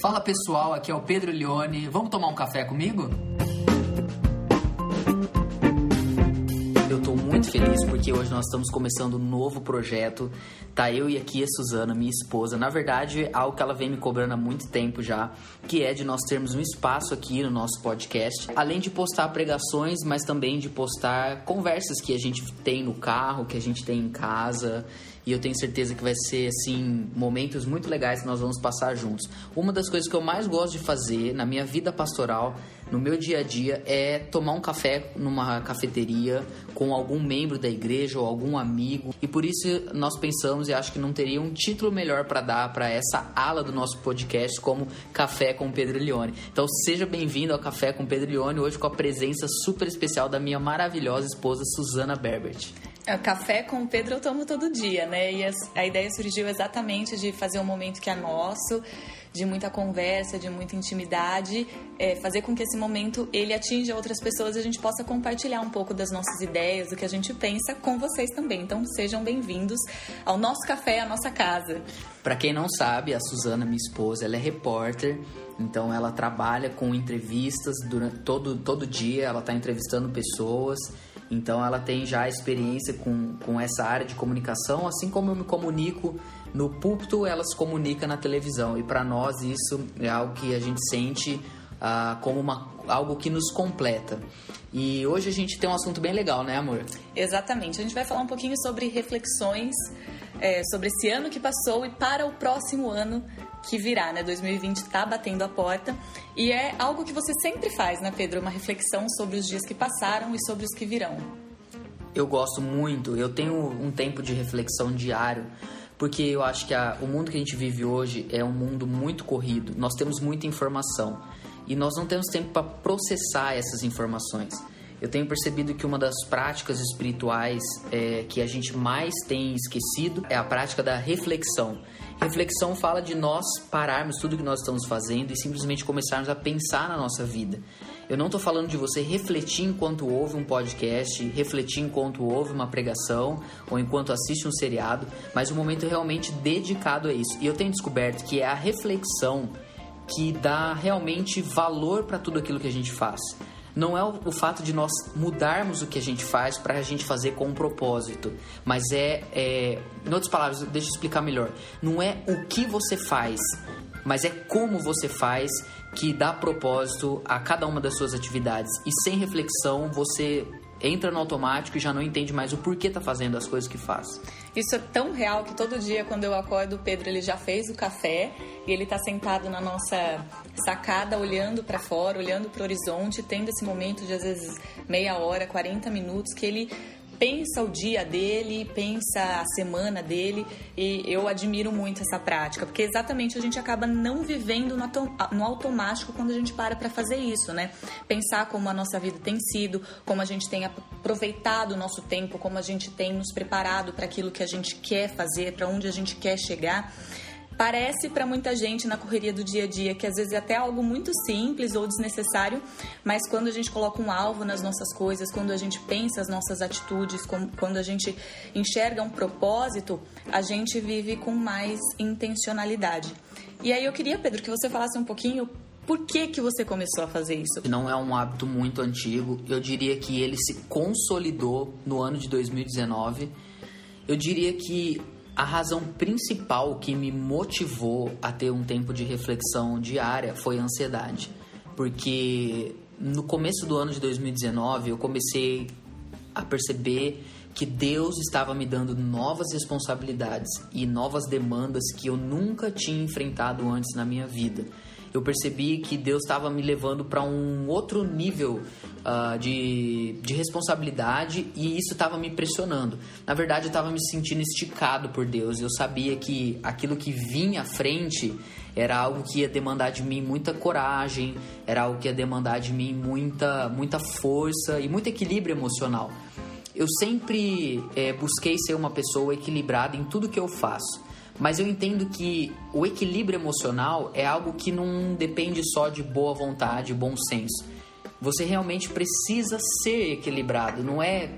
Fala pessoal, aqui é o Pedro Leone. Vamos tomar um café comigo? Eu estou muito feliz porque hoje nós estamos começando um novo projeto. Tá eu e aqui a Suzana, minha esposa. Na verdade, é algo que ela vem me cobrando há muito tempo já, que é de nós termos um espaço aqui no nosso podcast, além de postar pregações, mas também de postar conversas que a gente tem no carro, que a gente tem em casa e eu tenho certeza que vai ser assim momentos muito legais que nós vamos passar juntos. Uma das coisas que eu mais gosto de fazer na minha vida pastoral, no meu dia a dia, é tomar um café numa cafeteria com algum membro da igreja ou algum amigo. E por isso nós pensamos e acho que não teria um título melhor para dar para essa ala do nosso podcast como Café com Pedro Leone. Então seja bem-vindo ao Café com Pedro Leone hoje com a presença super especial da minha maravilhosa esposa Suzana Berbert. É, café com o Pedro eu tomo todo dia, né? E a, ideia surgiu exatamente de fazer um momento que é nosso, de muita conversa, de muita intimidade, é, fazer com que esse momento ele atinja outras pessoas e a gente possa compartilhar um pouco das nossas ideias, do que a gente pensa com vocês também. Então sejam bem-vindos ao nosso café, à nossa casa. Para quem não sabe, a Suzana, minha esposa, ela é repórter. Então ela trabalha com entrevistas durante todo todo dia, ela está entrevistando pessoas. Então ela tem já experiência com, com essa área de comunicação, assim como eu me comunico no púlpito, ela se comunica na televisão. E para nós isso é algo que a gente sente ah, como uma, algo que nos completa. E hoje a gente tem um assunto bem legal, né, amor? Exatamente. A gente vai falar um pouquinho sobre reflexões é, sobre esse ano que passou e para o próximo ano que virá, né? 2020 está batendo a porta e é algo que você sempre faz, né, Pedro? Uma reflexão sobre os dias que passaram e sobre os que virão. Eu gosto muito, eu tenho um tempo de reflexão diário, porque eu acho que a, o mundo que a gente vive hoje é um mundo muito corrido, nós temos muita informação e nós não temos tempo para processar essas informações. Eu tenho percebido que uma das práticas espirituais é, que a gente mais tem esquecido é a prática da reflexão. Reflexão fala de nós pararmos tudo que nós estamos fazendo e simplesmente começarmos a pensar na nossa vida. Eu não estou falando de você refletir enquanto ouve um podcast, refletir enquanto ouve uma pregação ou enquanto assiste um seriado, mas um momento realmente dedicado a isso. E eu tenho descoberto que é a reflexão que dá realmente valor para tudo aquilo que a gente faz não é o, fato de nós mudarmos o que a gente faz para a gente fazer com um propósito, mas é, é, em outras palavras, deixa eu explicar melhor. Não é o que você faz, mas é como você faz que dá propósito a cada uma das suas atividades. E sem reflexão, você entra no automático e já não entende mais o porquê tá fazendo as coisas que faz. Isso é tão real que todo dia quando eu acordo, o Pedro ele já fez o café e ele tá sentado na nossa sacada olhando para fora, olhando para o horizonte, tendo esse momento de às vezes meia hora, 40 minutos que ele pensa o dia dele, pensa a semana dele, e eu admiro muito essa prática, porque exatamente a gente acaba não vivendo no automático quando a gente para para fazer isso, né? Pensar como a nossa vida tem sido, como a gente tem aproveitado o nosso tempo, como a gente tem nos preparado para aquilo que a gente quer fazer, para onde a gente quer chegar. Parece para muita gente na correria do dia a dia que às vezes é até algo muito simples ou desnecessário, mas quando a gente coloca um alvo nas nossas coisas, quando a gente pensa as nossas atitudes, quando a gente enxerga um propósito, a gente vive com mais intencionalidade. E aí eu queria, Pedro, que você falasse um pouquinho por que, que você começou a fazer isso? Não é um hábito muito antigo. Eu diria que ele se consolidou no ano de 2019. Eu diria que a razão principal que me motivou a ter um tempo de reflexão diária foi a ansiedade. Porque no começo do ano de 2019 eu comecei a perceber que Deus estava me dando novas responsabilidades e novas demandas que eu nunca tinha enfrentado antes na minha vida eu percebi que Deus estava me levando para um outro nível uh, de, de responsabilidade e isso estava me pressionando. Na verdade, eu estava me sentindo esticado por Deus. Eu sabia que aquilo que vinha à frente era algo que ia demandar de mim muita coragem, era algo que ia demandar de mim muita, muita força e muito equilíbrio emocional. Eu sempre é, busquei ser uma pessoa equilibrada em tudo que eu faço. Mas eu entendo que o equilíbrio emocional é algo que não depende só de boa vontade, bom senso. Você realmente precisa ser equilibrado, não é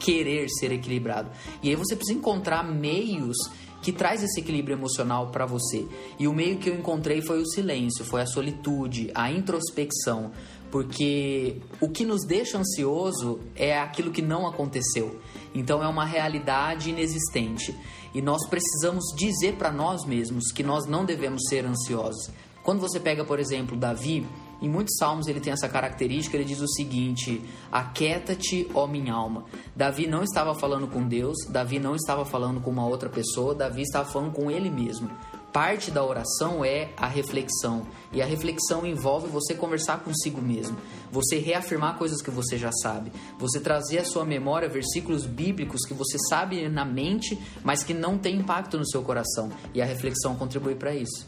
querer ser equilibrado. E aí você precisa encontrar meios que traz esse equilíbrio emocional para você. E o meio que eu encontrei foi o silêncio, foi a solitude, a introspecção, porque o que nos deixa ansioso é aquilo que não aconteceu. Então é uma realidade inexistente e nós precisamos dizer para nós mesmos que nós não devemos ser ansiosos. Quando você pega, por exemplo, Davi, em muitos salmos ele tem essa característica, ele diz o seguinte: Aquieta-te, ó minha alma. Davi não estava falando com Deus, Davi não estava falando com uma outra pessoa, Davi estava falando com ele mesmo. Parte da oração é a reflexão, e a reflexão envolve você conversar consigo mesmo, você reafirmar coisas que você já sabe, você trazer à sua memória versículos bíblicos que você sabe na mente, mas que não tem impacto no seu coração, e a reflexão contribui para isso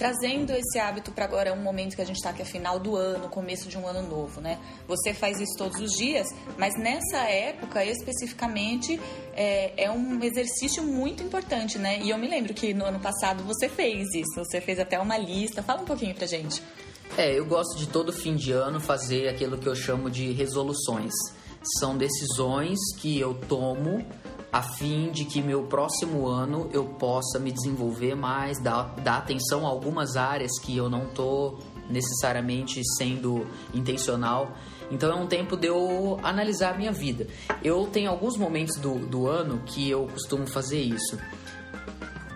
trazendo esse hábito para agora um momento que a gente está que é final do ano, começo de um ano novo, né? Você faz isso todos os dias, mas nessa época especificamente é, é, um exercício muito importante, né? E eu me lembro que no ano passado você fez isso, você fez até uma lista. Fala um pouquinho pra gente. É, eu gosto de todo fim de ano fazer aquilo que eu chamo de resoluções. São decisões que eu tomo a fim de que meu próximo ano eu possa me desenvolver mais, dar, dar atenção a algumas áreas que eu não estou necessariamente sendo intencional. Então é um tempo de eu analisar a minha vida. Eu tenho alguns momentos do, do ano que eu costumo fazer isso.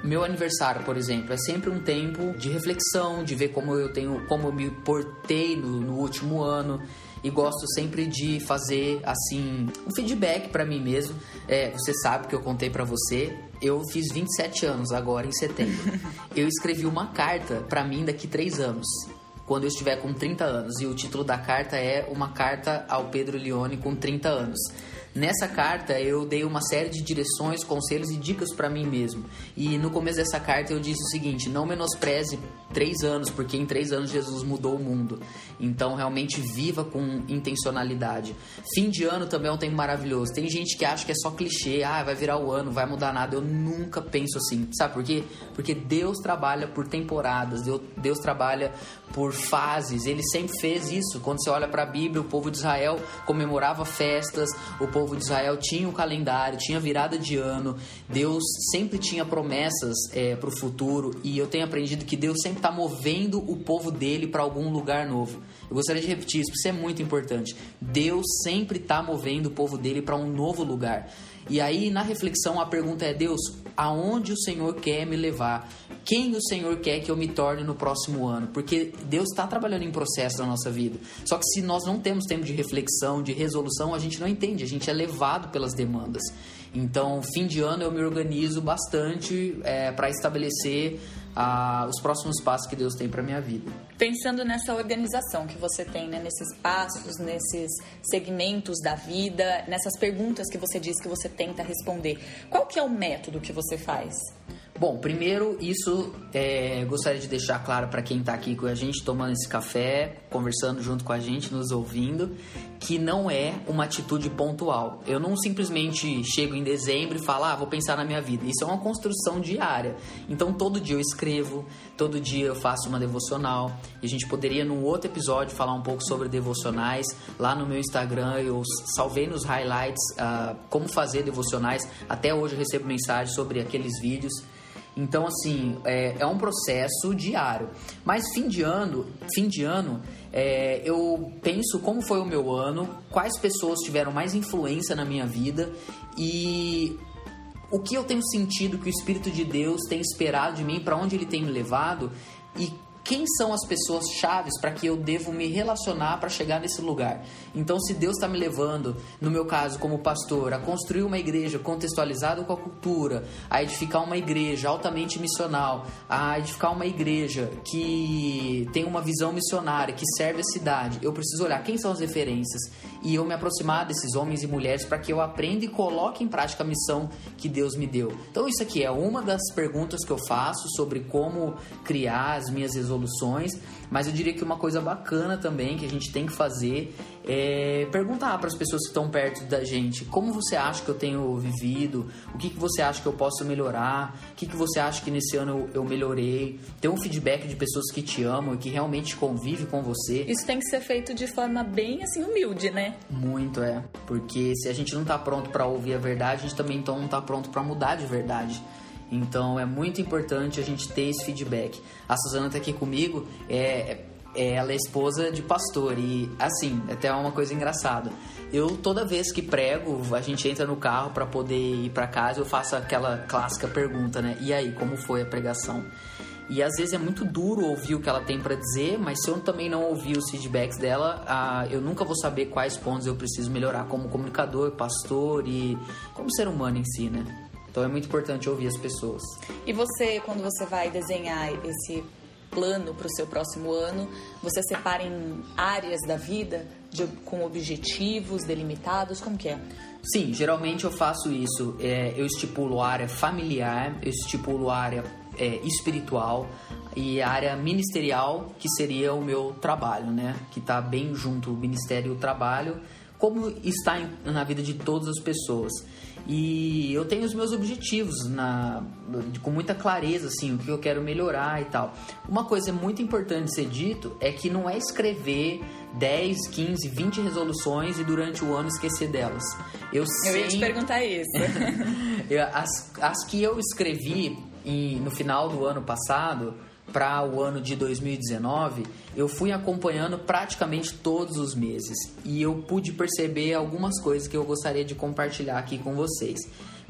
Meu aniversário, por exemplo, é sempre um tempo de reflexão, de ver como eu tenho, como eu me portei no, no último ano e gosto sempre de fazer assim um feedback para mim mesmo. É, você sabe que eu contei para você, eu fiz 27 anos agora em setembro. eu escrevi uma carta para mim daqui três anos. Quando eu estiver com 30 anos. E o título da carta é Uma Carta ao Pedro Leone com 30 anos. Nessa carta eu dei uma série de direções, conselhos e dicas para mim mesmo. E no começo dessa carta eu disse o seguinte: não menospreze três anos, porque em três anos Jesus mudou o mundo. Então realmente viva com intencionalidade. Fim de ano também é um tempo maravilhoso. Tem gente que acha que é só clichê, ah, vai virar o ano, vai mudar nada. Eu nunca penso assim. Sabe por quê? Porque Deus trabalha por temporadas, Deus, trabalha por fases. Ele sempre fez isso. Quando você olha para a Bíblia, o povo de Israel comemorava festas, o povo povo de Israel tinha um calendário, tinha virada de ano, Deus sempre tinha promessas é, para o futuro e eu tenho aprendido que Deus sempre está movendo o povo dele para algum lugar novo. Eu gostaria de repetir isso, porque isso é muito importante. Deus sempre está movendo o povo dele para um novo lugar. E aí, na reflexão, a pergunta é: Deus, aonde o Senhor quer me levar? Quem o Senhor quer que eu me torne no próximo ano? Porque Deus está trabalhando em processo na nossa vida. Só que se nós não temos tempo de reflexão, de resolução, a gente não entende, a gente é levado pelas demandas. Então, fim de ano eu me organizo bastante é, para estabelecer a, os próximos passos que Deus tem para minha vida. Pensando nessa organização que você tem, né, nesses passos, nesses segmentos da vida, nessas perguntas que você diz que você tenta responder, qual que é o método que você faz? Bom, primeiro, isso é, gostaria de deixar claro para quem está aqui com a gente, tomando esse café, conversando junto com a gente, nos ouvindo, que não é uma atitude pontual. Eu não simplesmente chego em dezembro e falo, ah, vou pensar na minha vida. Isso é uma construção diária. Então, todo dia eu escrevo, todo dia eu faço uma devocional. E a gente poderia, num outro episódio, falar um pouco sobre devocionais. Lá no meu Instagram, eu salvei nos highlights uh, como fazer devocionais. Até hoje eu recebo mensagem sobre aqueles vídeos. Então, assim, é, é um processo diário. Mas fim de ano, fim de ano, é, eu penso como foi o meu ano, quais pessoas tiveram mais influência na minha vida e o que eu tenho sentido que o Espírito de Deus tem esperado de mim, para onde ele tem me levado e quem são as pessoas chaves para que eu devo me relacionar para chegar nesse lugar. Então, se Deus está me levando, no meu caso, como pastor, a construir uma igreja contextualizada com a cultura, a edificar uma igreja altamente missional, a edificar uma igreja que tem uma visão missionária, que serve a cidade, eu preciso olhar quem são as referências e eu me aproximar desses homens e mulheres para que eu aprenda e coloque em prática a missão que Deus me deu. Então, isso aqui é uma das perguntas que eu faço sobre como criar as minhas resoluções, mas eu diria que uma coisa bacana também que a gente tem que fazer é perguntar para as pessoas que estão perto da gente como você acha que eu tenho vivido, o que, que você acha que eu posso melhorar, o que, que você acha que nesse ano eu, eu melhorei. Ter um feedback de pessoas que te amam e que realmente convivem com você. Isso tem que ser feito de forma bem assim humilde, né? Muito é, porque se a gente não tá pronto para ouvir a verdade, a gente também então não tá pronto para mudar de verdade. Então é muito importante a gente ter esse feedback. A Suzana tá aqui comigo, é, é, ela é esposa de pastor e assim, até uma coisa engraçada. Eu toda vez que prego, a gente entra no carro para poder ir para casa, eu faço aquela clássica pergunta, né? E aí, como foi a pregação? E às vezes é muito duro ouvir o que ela tem para dizer, mas se eu também não ouvir os feedbacks dela, ah, eu nunca vou saber quais pontos eu preciso melhorar como comunicador, pastor e como ser humano em si, né? Então é muito importante ouvir as pessoas. E você, quando você vai desenhar esse plano para o seu próximo ano, você separa em áreas da vida de, com objetivos delimitados? Como que é? Sim, geralmente eu faço isso. É, eu estipulo área familiar, eu estipulo área é, espiritual e área ministerial, que seria o meu trabalho, né? Que está bem junto o ministério e o trabalho, como está em, na vida de todas as pessoas. E eu tenho os meus objetivos na, com muita clareza, assim, o que eu quero melhorar e tal. Uma coisa muito importante ser dito é que não é escrever 10, 15, 20 resoluções e durante o ano esquecer delas. Eu, eu ia te perguntar isso. as, as que eu escrevi no final do ano passado para o ano de 2019, eu fui acompanhando praticamente todos os meses e eu pude perceber algumas coisas que eu gostaria de compartilhar aqui com vocês.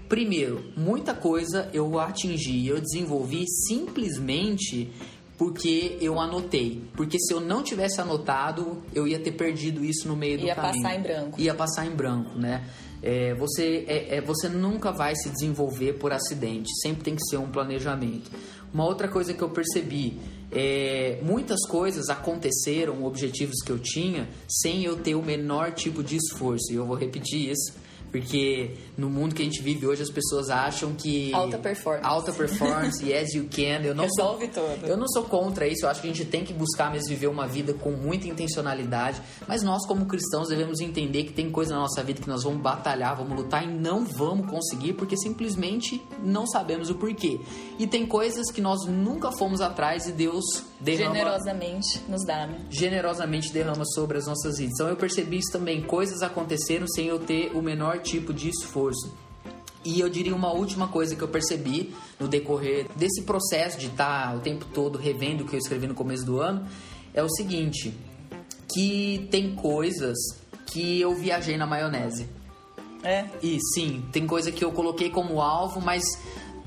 Primeiro, muita coisa eu atingi, eu desenvolvi simplesmente porque eu anotei. Porque se eu não tivesse anotado, eu ia ter perdido isso no meio do ia caminho. Ia passar em branco. Ia passar em branco, né? É, você, é, é, você nunca vai se desenvolver por acidente, sempre tem que ser um planejamento. Uma outra coisa que eu percebi é muitas coisas aconteceram, objetivos que eu tinha, sem eu ter o menor tipo de esforço. E eu vou repetir isso porque no mundo que a gente vive hoje as pessoas acham que alta performance, alta performance, yes you can. Eu não Resolve sou, tudo. Eu não sou contra isso. Eu acho que a gente tem que buscar mesmo viver uma vida com muita intencionalidade. Mas nós como cristãos devemos entender que tem coisa na nossa vida que nós vamos batalhar, vamos lutar e não vamos conseguir porque simplesmente não sabemos o porquê. E tem coisas que nós nunca fomos atrás e Deus derrama, generosamente nos dá, né? Generosamente derrama sobre as nossas vidas. Então eu percebi isso também. Coisas aconteceram sem eu ter o menor tipo de esforço. E eu diria uma última coisa que eu percebi no decorrer desse processo de estar o tempo todo revendo o que eu escrevi no começo do ano é o seguinte: que tem coisas que eu viajei na maionese. É? E sim, tem coisa que eu coloquei como alvo, mas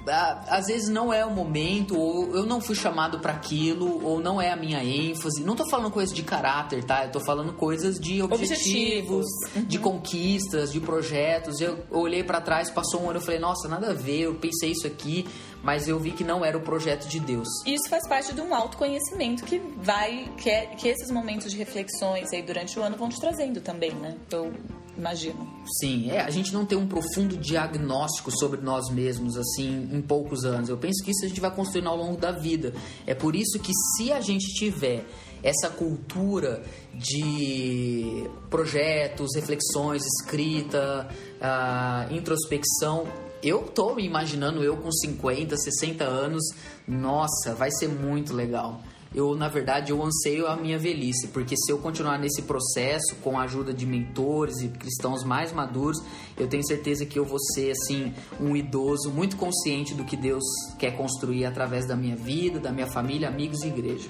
às vezes não é o momento, ou eu não fui chamado para aquilo, ou não é a minha ênfase. Não tô falando coisas de caráter, tá? Eu tô falando coisas de objetivos, objetivos. de conquistas, de projetos. Eu olhei para trás, passou um ano, eu falei, nossa, nada a ver, eu pensei isso aqui, mas eu vi que não era o projeto de Deus. Isso faz parte de um autoconhecimento que vai, que, é, que esses momentos de reflexões aí durante o ano vão te trazendo também, né? Eu imagino. Sim, é, a gente não tem um profundo diagnóstico sobre nós mesmos, assim, em poucos anos. Eu penso que isso a gente vai construindo ao longo da vida. É por isso que se a gente tiver essa cultura de projetos, reflexões, escrita, uh, introspecção, eu tô me imaginando eu com 50, 60 anos, nossa, vai ser muito legal eu na verdade eu anseio a minha velhice, porque se eu continuar nesse processo com a ajuda de mentores e cristãos mais maduros, eu tenho certeza que eu vou ser assim um idoso muito consciente do que Deus quer construir através da minha vida, da minha família, amigos e igreja.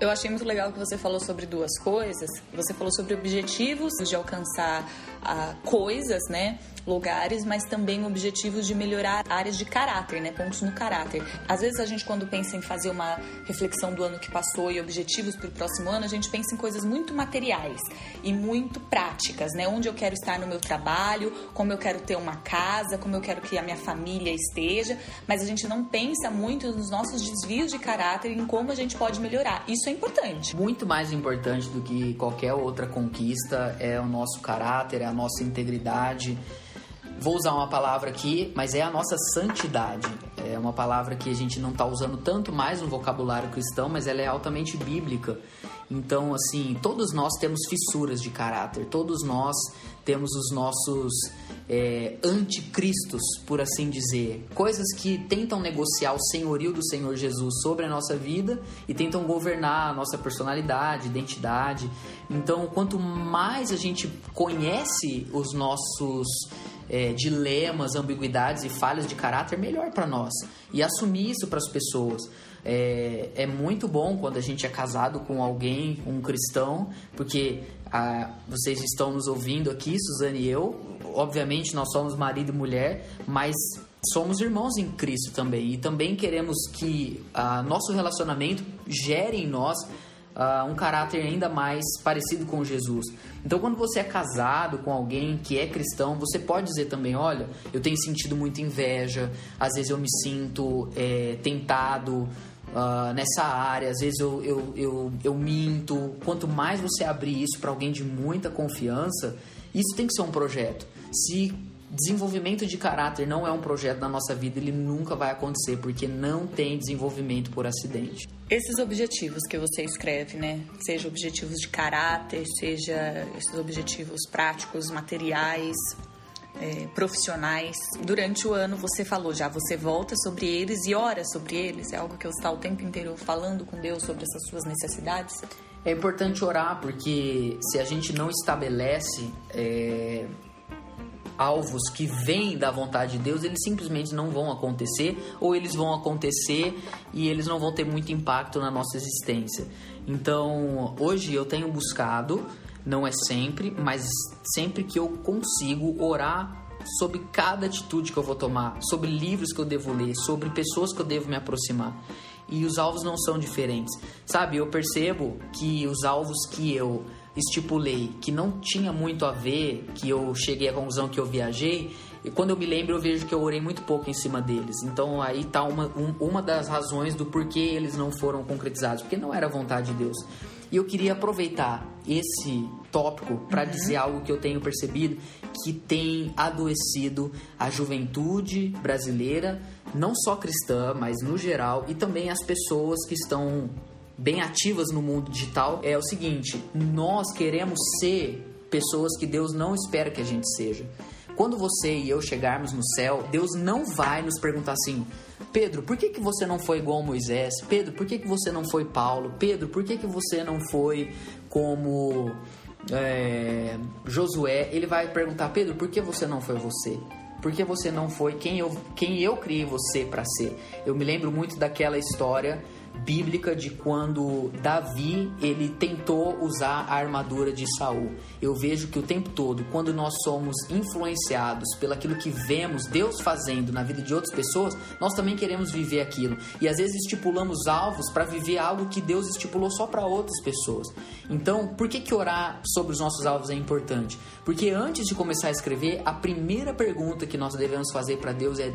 Eu achei muito legal que você falou sobre duas coisas. Você falou sobre objetivos de alcançar ah, coisas, né? lugares, mas também objetivos de melhorar áreas de caráter, né? Pontos no caráter. Às vezes a gente quando pensa em fazer uma reflexão do ano que passou e objetivos para o próximo ano, a gente pensa em coisas muito materiais e muito práticas, né? Onde eu quero estar no meu trabalho, como eu quero ter uma casa, como eu quero que a minha família esteja, mas a gente não pensa muito nos nossos desvios de caráter e em como a gente pode melhorar. Isso é importante. Muito mais importante do que qualquer outra conquista é o nosso caráter, é a nossa integridade vou usar uma palavra aqui, mas é a nossa santidade. É uma palavra que a gente não está usando tanto mais no vocabulário cristão, mas ela é altamente bíblica. Então, assim, todos nós temos fissuras de caráter, todos nós temos os nossos é, anticristos, por assim dizer. Coisas que tentam negociar o senhorio do Senhor Jesus sobre a nossa vida e tentam governar a nossa personalidade, identidade. Então, quanto mais a gente conhece os nossos é, dilemas, ambiguidades e falhas de caráter, melhor para nós. E assumir isso para as pessoas. É, é, muito bom quando a gente é casado com alguém, um cristão, porque ah, vocês estão nos ouvindo aqui, Suzane e eu. Obviamente, nós somos marido e mulher, mas somos irmãos em Cristo também. E também queremos que ah, nosso relacionamento gere em nós ah, um caráter ainda mais parecido com Jesus. Então, quando você é casado com alguém que é cristão, você pode dizer também: olha, eu tenho sentido muita inveja, às vezes eu me sinto é, tentado uh, nessa área, às vezes eu, eu, eu, eu minto. Quanto mais você abrir isso para alguém de muita confiança, isso tem que ser um projeto. Se desenvolvimento de caráter não é um projeto da nossa vida, ele nunca vai acontecer, porque não tem desenvolvimento por acidente. Esses objetivos que você escreve, né? Seja objetivos de caráter, seja esses objetivos práticos, materiais, é, profissionais. Durante o ano você falou já, você volta sobre eles e ora sobre eles. É algo que você está o tempo inteiro falando com Deus sobre essas suas necessidades. É importante orar porque se a gente não estabelece é, alvos que vêm da vontade de Deus, eles simplesmente não vão acontecer ou eles vão acontecer e eles não vão ter muito impacto na nossa existência. Então, hoje eu tenho buscado não é sempre, mas sempre que eu consigo orar sobre cada atitude que eu vou tomar, sobre livros que eu devo ler, sobre pessoas que eu devo me aproximar. E os alvos não são diferentes. Sabe, eu percebo que os alvos que eu estipulei, que não tinha muito a ver, que eu cheguei à conclusão que eu viajei, e quando eu me lembro eu vejo que eu orei muito pouco em cima deles. Então aí tá uma, um, uma das razões do porquê eles não foram concretizados, porque não era vontade de Deus. E eu queria aproveitar esse tópico para uhum. dizer algo que eu tenho percebido que tem adoecido a juventude brasileira, não só cristã, mas no geral, e também as pessoas que estão bem ativas no mundo digital. É o seguinte: nós queremos ser pessoas que Deus não espera que a gente seja. Quando você e eu chegarmos no céu, Deus não vai nos perguntar assim: Pedro, por que, que você não foi igual Moisés? Pedro, por que, que você não foi Paulo? Pedro, por que, que você não foi como é, Josué? Ele vai perguntar: Pedro, por que você não foi você? Por que você não foi quem eu, quem eu criei você para ser? Eu me lembro muito daquela história bíblica de quando Davi ele tentou usar a armadura de Saul. Eu vejo que o tempo todo, quando nós somos influenciados pelaquilo que vemos Deus fazendo na vida de outras pessoas, nós também queremos viver aquilo. E às vezes estipulamos alvos para viver algo que Deus estipulou só para outras pessoas. Então, por que que orar sobre os nossos alvos é importante? Porque antes de começar a escrever, a primeira pergunta que nós devemos fazer para Deus é: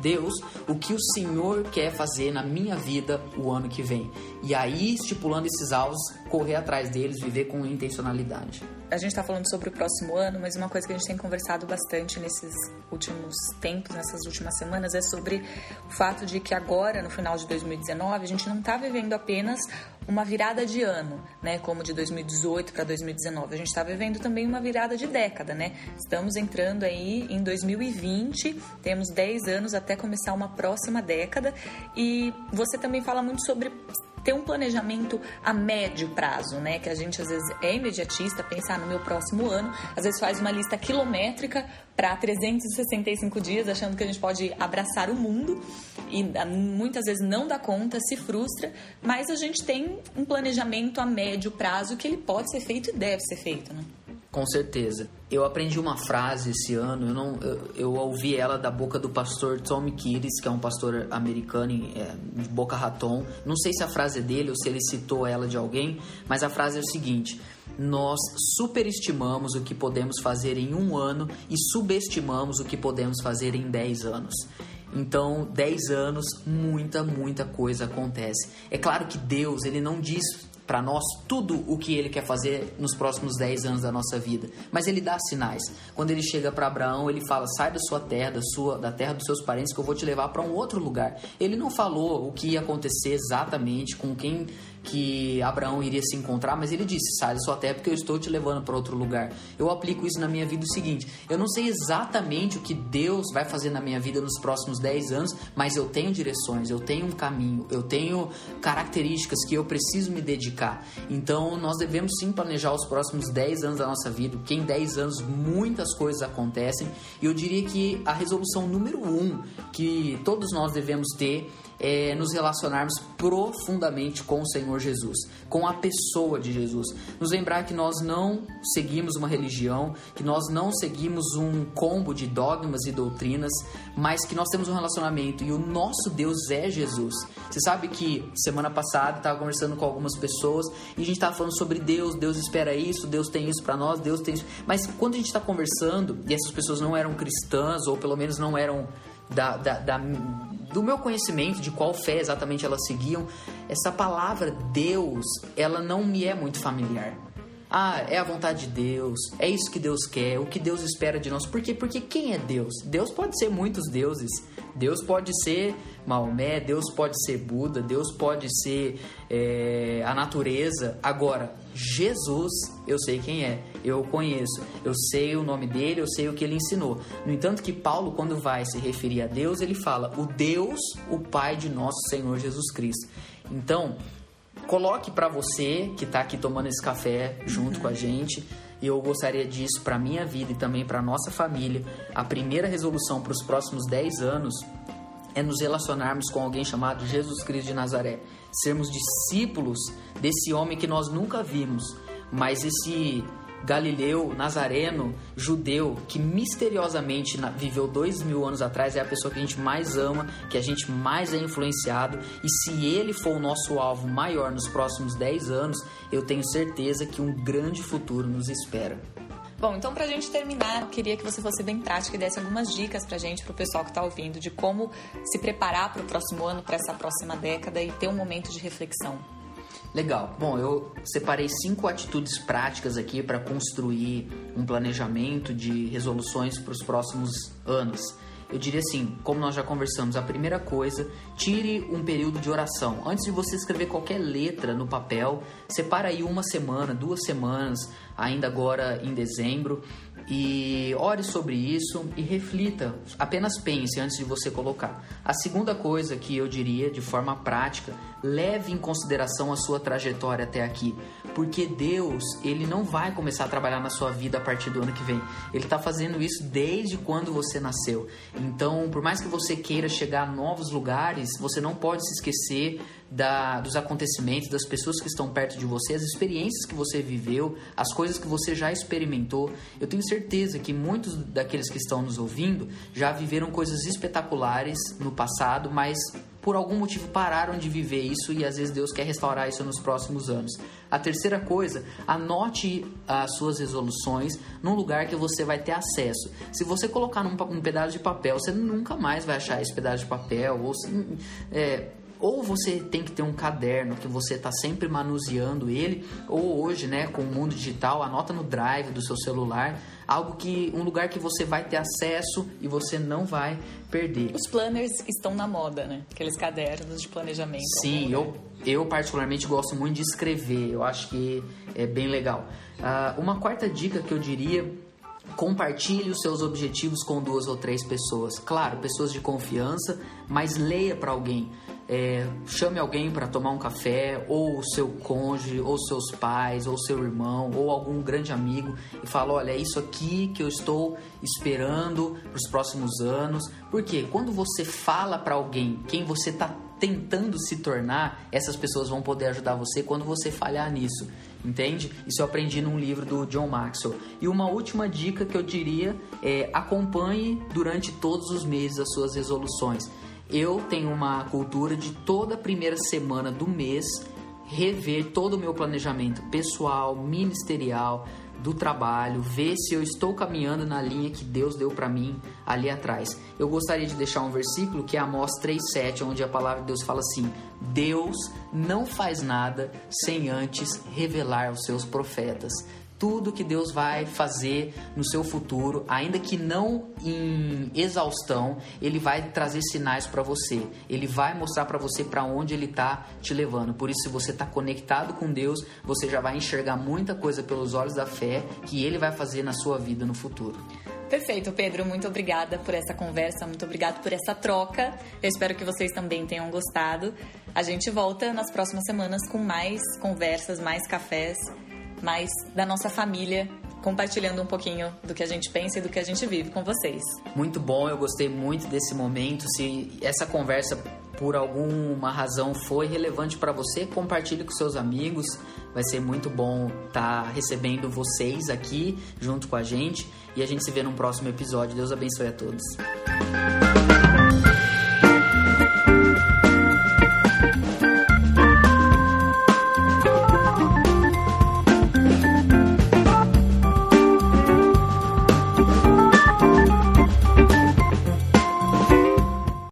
Deus, o que o Senhor quer fazer na minha vida ano que vem? E aí, estipulando esses alvos, correr atrás deles, viver com intencionalidade a gente está falando sobre o próximo ano, mas uma coisa que a gente tem conversado bastante nesses últimos tempos, nessas últimas semanas, é sobre o fato de que agora, no final de 2019, a gente não está vivendo apenas uma virada de ano, né, como de 2018 para 2019. A gente está vivendo também uma virada de década, né? Estamos entrando aí em 2020, temos 10 anos até começar uma próxima década e você também fala muito sobre ter um planejamento a médio prazo, né? Que a gente às vezes é imediatista, pensar no meu próximo ano, às vezes faz uma lista quilométrica para 365 dias, achando que a gente pode abraçar o mundo e ah, muitas vezes não dá conta, se frustra, mas a gente tem um planejamento a médio prazo que ele pode ser feito e deve ser feito, né? Com certeza. Eu aprendi uma frase esse ano, eu, não, eu, eu ouvi ela da boca do pastor Tommy Kiris, que é um pastor americano é, de Boca Raton. Não sei se a frase é dele ou se ele citou ela de alguém, mas a frase é o seguinte: Nós superestimamos o que podemos fazer em um ano e subestimamos o que podemos fazer em dez anos. Então, 10 anos, muita, muita coisa acontece. É claro que Deus, ele não diz para nós tudo o que ele quer fazer nos próximos 10 anos da nossa vida, mas ele dá sinais. Quando ele chega para Abraão, ele fala: "Sai da sua terra, da sua da terra dos seus parentes que eu vou te levar para um outro lugar". Ele não falou o que ia acontecer exatamente com quem que Abraão iria se encontrar, mas ele disse: da sua terra porque eu estou te levando para outro lugar. Eu aplico isso na minha vida o seguinte: eu não sei exatamente o que Deus vai fazer na minha vida nos próximos 10 anos, mas eu tenho direções, eu tenho um caminho, eu tenho características que eu preciso me dedicar. Então nós devemos sim planejar os próximos 10 anos da nossa vida, porque em 10 anos muitas coisas acontecem, e eu diria que a resolução número um que todos nós devemos ter é, nos relacionarmos profundamente com o Senhor Jesus, com a pessoa de Jesus. Nos lembrar que nós não seguimos uma religião, que nós não seguimos um combo de dogmas e doutrinas, mas que nós temos um relacionamento e o nosso Deus é Jesus. Você sabe que semana passada estava conversando com algumas pessoas e a gente estava falando sobre Deus, Deus espera isso, Deus tem isso para nós, Deus tem isso. Mas quando a gente está conversando e essas pessoas não eram cristãs ou pelo menos não eram da, da, da do meu conhecimento de qual fé exatamente elas seguiam, essa palavra Deus, ela não me é muito familiar. Ah, é a vontade de Deus, é isso que Deus quer, o que Deus espera de nós. Por quê? Porque quem é Deus? Deus pode ser muitos deuses. Deus pode ser Maomé, Deus pode ser Buda, Deus pode ser é, a natureza. Agora, Jesus, eu sei quem é, eu o conheço, eu sei o nome dele, eu sei o que ele ensinou. No entanto, que Paulo, quando vai se referir a Deus, ele fala o Deus, o Pai de nosso Senhor Jesus Cristo. Então, coloque para você que está aqui tomando esse café junto com a gente. E eu gostaria disso para minha vida e também para nossa família. A primeira resolução para os próximos 10 anos é nos relacionarmos com alguém chamado Jesus Cristo de Nazaré, sermos discípulos desse homem que nós nunca vimos, mas esse Galileu, Nazareno, judeu, que misteriosamente viveu dois mil anos atrás, é a pessoa que a gente mais ama, que a gente mais é influenciado. E se ele for o nosso alvo maior nos próximos dez anos, eu tenho certeza que um grande futuro nos espera. Bom, então para a gente terminar, eu queria que você fosse bem prática e desse algumas dicas para a gente, para o pessoal que está ouvindo, de como se preparar para o próximo ano, para essa próxima década e ter um momento de reflexão. Legal. Bom, eu separei cinco atitudes práticas aqui para construir um planejamento de resoluções para os próximos anos. Eu diria assim, como nós já conversamos, a primeira coisa, tire um período de oração. Antes de você escrever qualquer letra no papel, separa aí uma semana, duas semanas, ainda agora em dezembro, e ore sobre isso e reflita, apenas pense antes de você colocar. A segunda coisa que eu diria de forma prática, leve em consideração a sua trajetória até aqui, porque Deus, ele não vai começar a trabalhar na sua vida a partir do ano que vem. Ele está fazendo isso desde quando você nasceu. Então, por mais que você queira chegar a novos lugares, você não pode se esquecer da, dos acontecimentos, das pessoas que estão perto de você, as experiências que você viveu, as coisas que você já experimentou. Eu tenho certeza que muitos daqueles que estão nos ouvindo já viveram coisas espetaculares no passado, mas por algum motivo pararam de viver isso e às vezes Deus quer restaurar isso nos próximos anos. A terceira coisa, anote as suas resoluções num lugar que você vai ter acesso. Se você colocar num, um pedaço de papel, você nunca mais vai achar esse pedaço de papel. Ou é, ou você tem que ter um caderno que você está sempre manuseando ele, ou hoje, né, com o mundo digital, anota no drive do seu celular, algo que um lugar que você vai ter acesso e você não vai perder. Os planners estão na moda, né? Aqueles cadernos de planejamento. Sim, eu, eu particularmente gosto muito de escrever, eu acho que é bem legal. Uh, uma quarta dica que eu diria compartilhe os seus objetivos com duas ou três pessoas. Claro, pessoas de confiança, mas leia para alguém é, chame alguém para tomar um café, ou o seu cônjuge, ou seus pais, ou seu irmão, ou algum grande amigo e fala: olha, é isso aqui que eu estou esperando para os próximos anos. Porque quando você fala para alguém quem você está tentando se tornar, essas pessoas vão poder ajudar você quando você falhar nisso. Entende? Isso eu aprendi num livro do John Maxwell. E uma última dica que eu diria é acompanhe durante todos os meses as suas resoluções. Eu tenho uma cultura de toda primeira semana do mês rever todo o meu planejamento pessoal, ministerial, do trabalho, ver se eu estou caminhando na linha que Deus deu para mim ali atrás. Eu gostaria de deixar um versículo que é Amós 3:7, onde a palavra de Deus fala assim: Deus não faz nada sem antes revelar aos seus profetas tudo que Deus vai fazer no seu futuro, ainda que não em exaustão, ele vai trazer sinais para você. Ele vai mostrar para você para onde ele está te levando. Por isso, se você está conectado com Deus, você já vai enxergar muita coisa pelos olhos da fé que ele vai fazer na sua vida no futuro. Perfeito, Pedro. Muito obrigada por essa conversa, muito obrigado por essa troca. Eu espero que vocês também tenham gostado. A gente volta nas próximas semanas com mais conversas, mais cafés mais da nossa família, compartilhando um pouquinho do que a gente pensa e do que a gente vive com vocês. Muito bom, eu gostei muito desse momento. Se essa conversa por alguma razão foi relevante para você, compartilhe com seus amigos. Vai ser muito bom estar tá recebendo vocês aqui junto com a gente e a gente se vê no próximo episódio. Deus abençoe a todos.